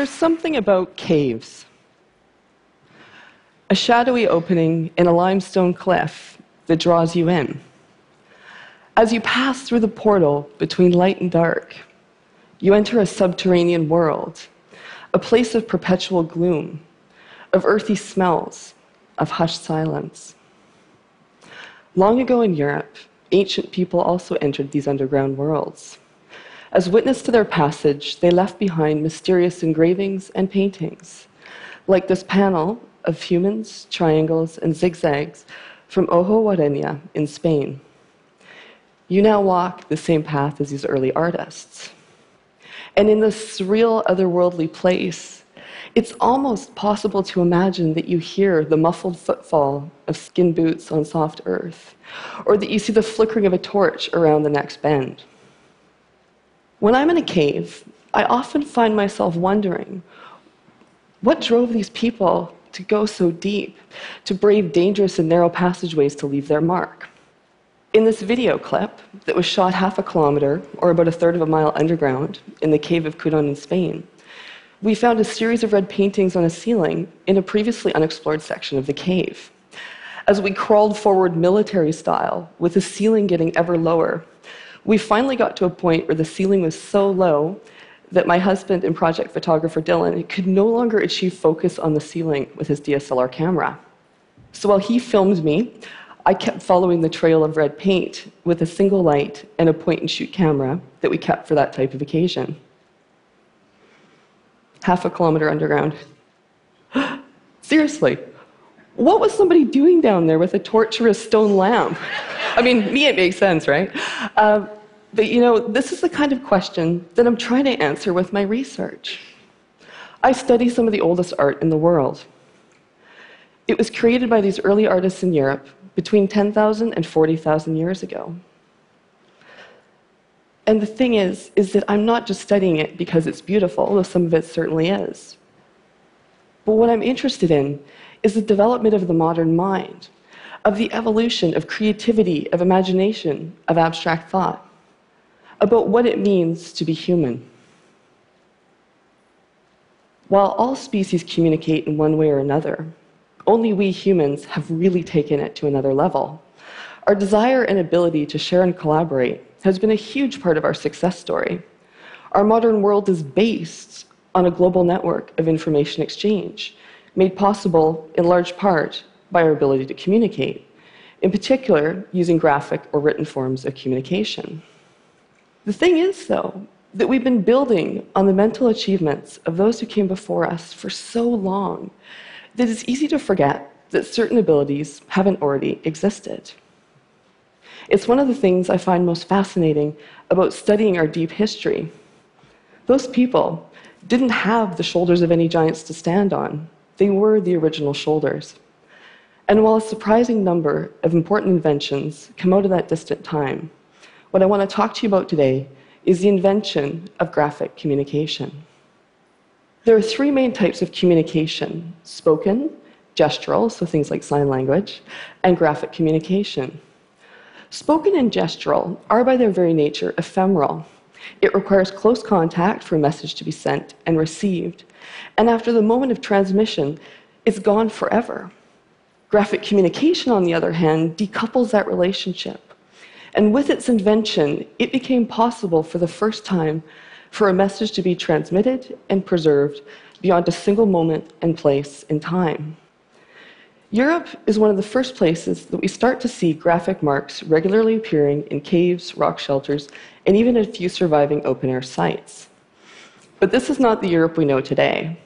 There's something about caves. A shadowy opening in a limestone cliff that draws you in. As you pass through the portal between light and dark, you enter a subterranean world, a place of perpetual gloom, of earthy smells, of hushed silence. Long ago in Europe, ancient people also entered these underground worlds. As witness to their passage, they left behind mysterious engravings and paintings, like this panel of humans, triangles, and zigzags from Ojo Guareña in Spain. You now walk the same path as these early artists. And in this surreal, otherworldly place, it's almost possible to imagine that you hear the muffled footfall of skin boots on soft earth, or that you see the flickering of a torch around the next bend. When I'm in a cave, I often find myself wondering what drove these people to go so deep, to brave dangerous and narrow passageways to leave their mark. In this video clip that was shot half a kilometer, or about a third of a mile underground, in the cave of Cudón in Spain, we found a series of red paintings on a ceiling in a previously unexplored section of the cave. As we crawled forward military style, with the ceiling getting ever lower, we finally got to a point where the ceiling was so low that my husband and project photographer Dylan could no longer achieve focus on the ceiling with his DSLR camera. So while he filmed me, I kept following the trail of red paint with a single light and a point and shoot camera that we kept for that type of occasion. Half a kilometer underground. Seriously, what was somebody doing down there with a torturous stone lamp? I mean, me, it makes sense, right? Uh, but you know, this is the kind of question that I'm trying to answer with my research. I study some of the oldest art in the world. It was created by these early artists in Europe between 10,000 and 40,000 years ago. And the thing is, is that I'm not just studying it because it's beautiful, although some of it certainly is. But what I'm interested in is the development of the modern mind, of the evolution of creativity, of imagination, of abstract thought, about what it means to be human. While all species communicate in one way or another, only we humans have really taken it to another level. Our desire and ability to share and collaborate has been a huge part of our success story. Our modern world is based on a global network of information exchange, made possible in large part by our ability to communicate, in particular, using graphic or written forms of communication. The thing is, though, that we've been building on the mental achievements of those who came before us for so long that it's easy to forget that certain abilities haven't already existed. It's one of the things I find most fascinating about studying our deep history. Those people didn't have the shoulders of any giants to stand on, they were the original shoulders. And while a surprising number of important inventions come out of that distant time, what I want to talk to you about today is the invention of graphic communication. There are three main types of communication spoken, gestural, so things like sign language, and graphic communication. Spoken and gestural are, by their very nature, ephemeral. It requires close contact for a message to be sent and received. And after the moment of transmission, it's gone forever. Graphic communication, on the other hand, decouples that relationship. And with its invention, it became possible for the first time for a message to be transmitted and preserved beyond a single moment and place in time. Europe is one of the first places that we start to see graphic marks regularly appearing in caves, rock shelters, and even a few surviving open air sites. But this is not the Europe we know today.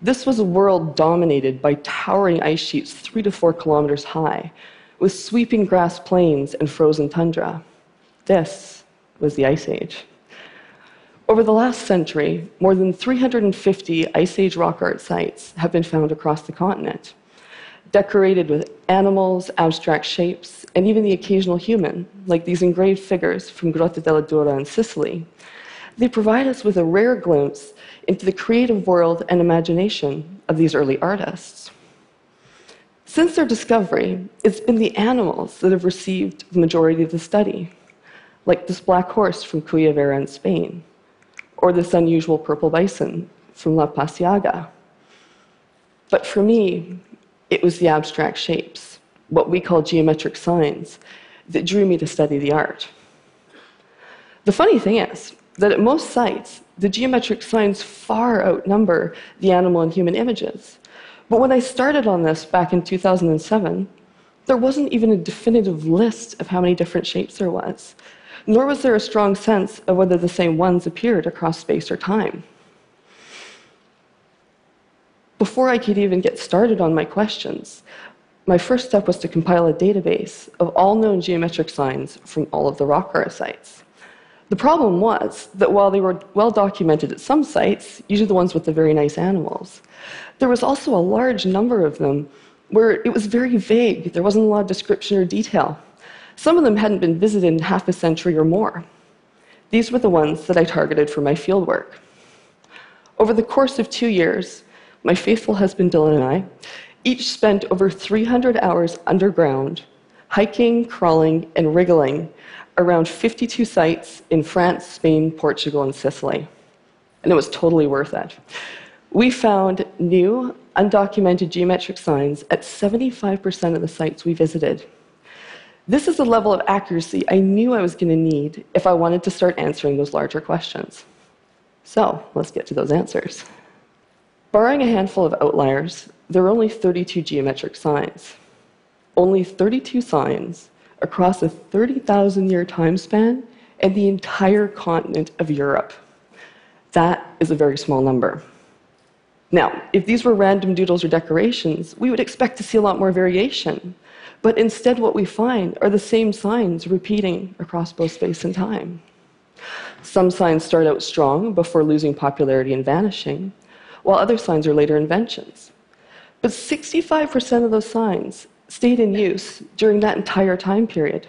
This was a world dominated by towering ice sheets three to four kilometers high, with sweeping grass plains and frozen tundra. This was the Ice Age. Over the last century, more than 350 Ice Age rock art sites have been found across the continent, decorated with animals, abstract shapes, and even the occasional human, like these engraved figures from Grotta dell'Addaura in Sicily. They provide us with a rare glimpse into the creative world and imagination of these early artists. Since their discovery, it's been the animals that have received the majority of the study, like this black horse from Cullalvera in Spain, or this unusual purple bison from La Pasiega. But for me, it was the abstract shapes, what we call geometric signs, that drew me to study the art. The funny thing is that at most sites, the geometric signs far outnumber the animal and human images. But when I started on this back in 2007, there wasn't even a definitive list of how many different shapes there was, nor was there a strong sense of whether the same ones appeared across space or time. Before I could even get started on my questions, my first step was to compile a database of all known geometric signs from all of the rock art sites. The problem was that while they were well documented at some sites, usually the ones with the very nice animals, there was also a large number of them where it was very vague. There wasn't a lot of description or detail. Some of them hadn't been visited in half a century or more. These were the ones that I targeted for my fieldwork. Over the course of two years, my faithful husband Dylan and I each spent over 300 hours underground, hiking, crawling, and wriggling around 52 sites in France, Spain, Portugal, and Sicily. And it was totally worth it. We found new, undocumented geometric signs at 75% of the sites we visited. This is the level of accuracy I knew I was going to need if I wanted to start answering those larger questions. So let's get to those answers. Barring a handful of outliers, there are only 32 geometric signs. Only 32 signs across a 30,000 year time span and the entire continent of Europe. That is a very small number. Now, if these were random doodles or decorations, we would expect to see a lot more variation. But instead, what we find are the same signs repeating across both space and time. Some signs start out strong before losing popularity and vanishing, while other signs are later inventions. But 65% of those signs stayed in use during that entire time period.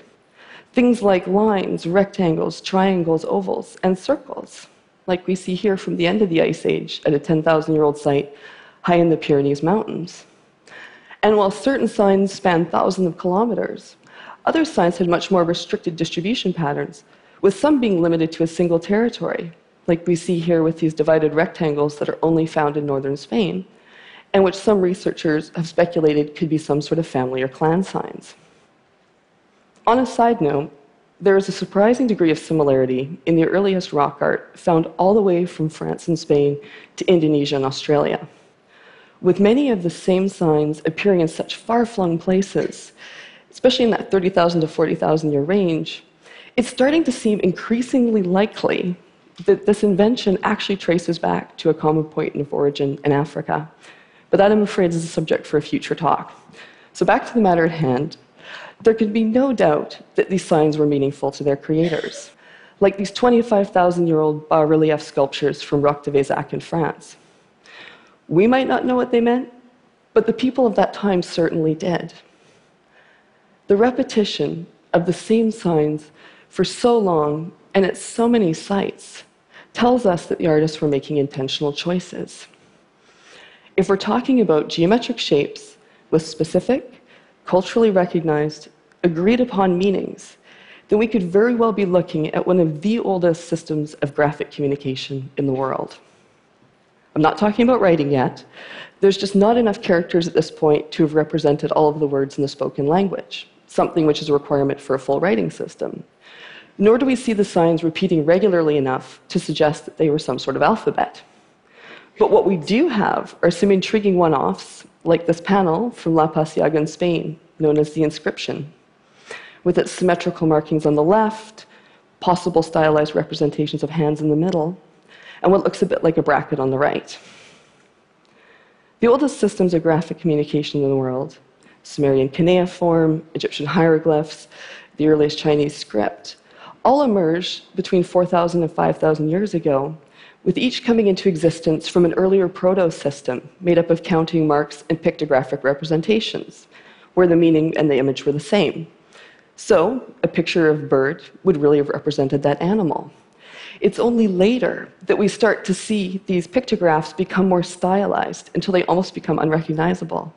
Things like lines, rectangles, triangles, ovals, and circles, like we see here from the end of the Ice Age at a 10,000 year old site high in the Pyrenees Mountains. And while certain signs span thousands of kilometers, other signs had much more restricted distribution patterns, with some being limited to a single territory, like we see here with these divided rectangles that are only found in northern Spain, and which some researchers have speculated could be some sort of family or clan signs. On a side note, there is a surprising degree of similarity in the earliest rock art found all the way from France and Spain to Indonesia and Australia. With many of the same signs appearing in such far flung places, especially in that 30,000 to 40,000 year range, it's starting to seem increasingly likely that this invention actually traces back to a common point of origin in Africa. But that, I'm afraid, is a subject for a future talk. So, back to the matter at hand. There could be no doubt that these signs were meaningful to their creators, like these 25,000 year old bas relief sculptures from Roch de Vezac in France. We might not know what they meant, but the people of that time certainly did. The repetition of the same signs for so long and at so many sites tells us that the artists were making intentional choices. If we're talking about geometric shapes with specific, culturally recognized, agreed upon meanings, then we could very well be looking at one of the oldest systems of graphic communication in the world. I'm not talking about writing yet. There's just not enough characters at this point to have represented all of the words in the spoken language, something which is a requirement for a full writing system. Nor do we see the signs repeating regularly enough to suggest that they were some sort of alphabet. But what we do have are some intriguing one offs, like this panel from La Pasiega in Spain, known as the inscription, with its symmetrical markings on the left, possible stylized representations of hands in the middle, and what looks a bit like a bracket on the right. The oldest systems of graphic communication in the world Sumerian cuneiform, Egyptian hieroglyphs, the earliest Chinese script all emerged between 4,000 and 5,000 years ago with each coming into existence from an earlier proto system made up of counting marks and pictographic representations, where the meaning and the image were the same. So, a picture of bird would really have represented that animal. It's only later that we start to see these pictographs become more stylized until they almost become unrecognizable.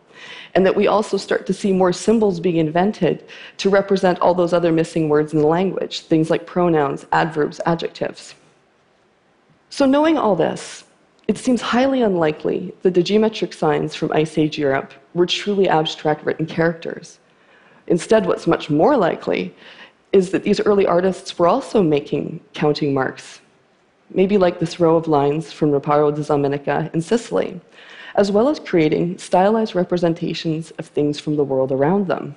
And that we also start to see more symbols being invented to represent all those other missing words in the language, things like pronouns, adverbs, adjectives. So, knowing all this, it seems highly unlikely that the geometric signs from Ice Age Europe were truly abstract written characters. Instead, what's much more likely is that these early artists were also making counting marks, maybe like this row of lines from Riparo di Za Minica in Sicily, as well as creating stylized representations of things from the world around them.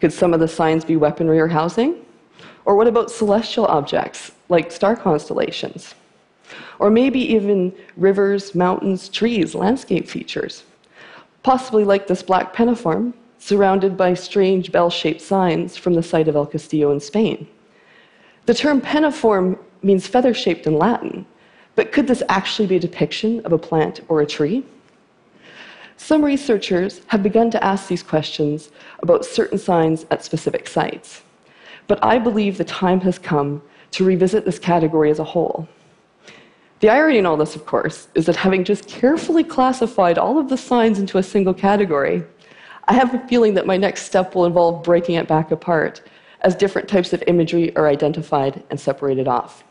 Could some of the signs be weaponry or housing? Or what about celestial objects like star constellations? Or maybe even rivers, mountains, trees, landscape features? Possibly like this black penniform surrounded by strange bell shaped signs from the site of El Castillo in Spain. The term penniform means feather shaped in Latin, but could this actually be a depiction of a plant or a tree? Some researchers have begun to ask these questions about certain signs at specific sites, but I believe the time has come to revisit this category as a whole. The irony in all this, of course, is that having just carefully classified all of the signs into a single category, I have a feeling that my next step will involve breaking it back apart as different types of imagery are identified and separated off.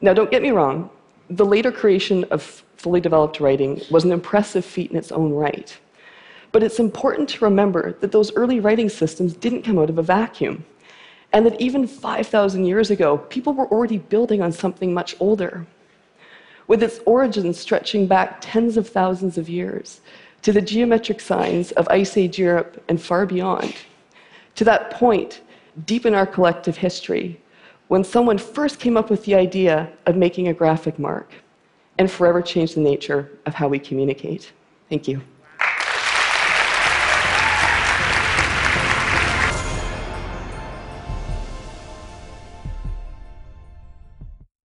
Now, don't get me wrong, the later creation of fully developed writing was an impressive feat in its own right. But it's important to remember that those early writing systems didn't come out of a vacuum, and that even 5,000 years ago, people were already building on something much older. With its origins stretching back tens of thousands of years, to the geometric signs of Ice Age Europe and far beyond. To that point, deep in our collective history, when someone first came up with the idea of making a graphic mark and forever changed the nature of how we communicate. Thank you.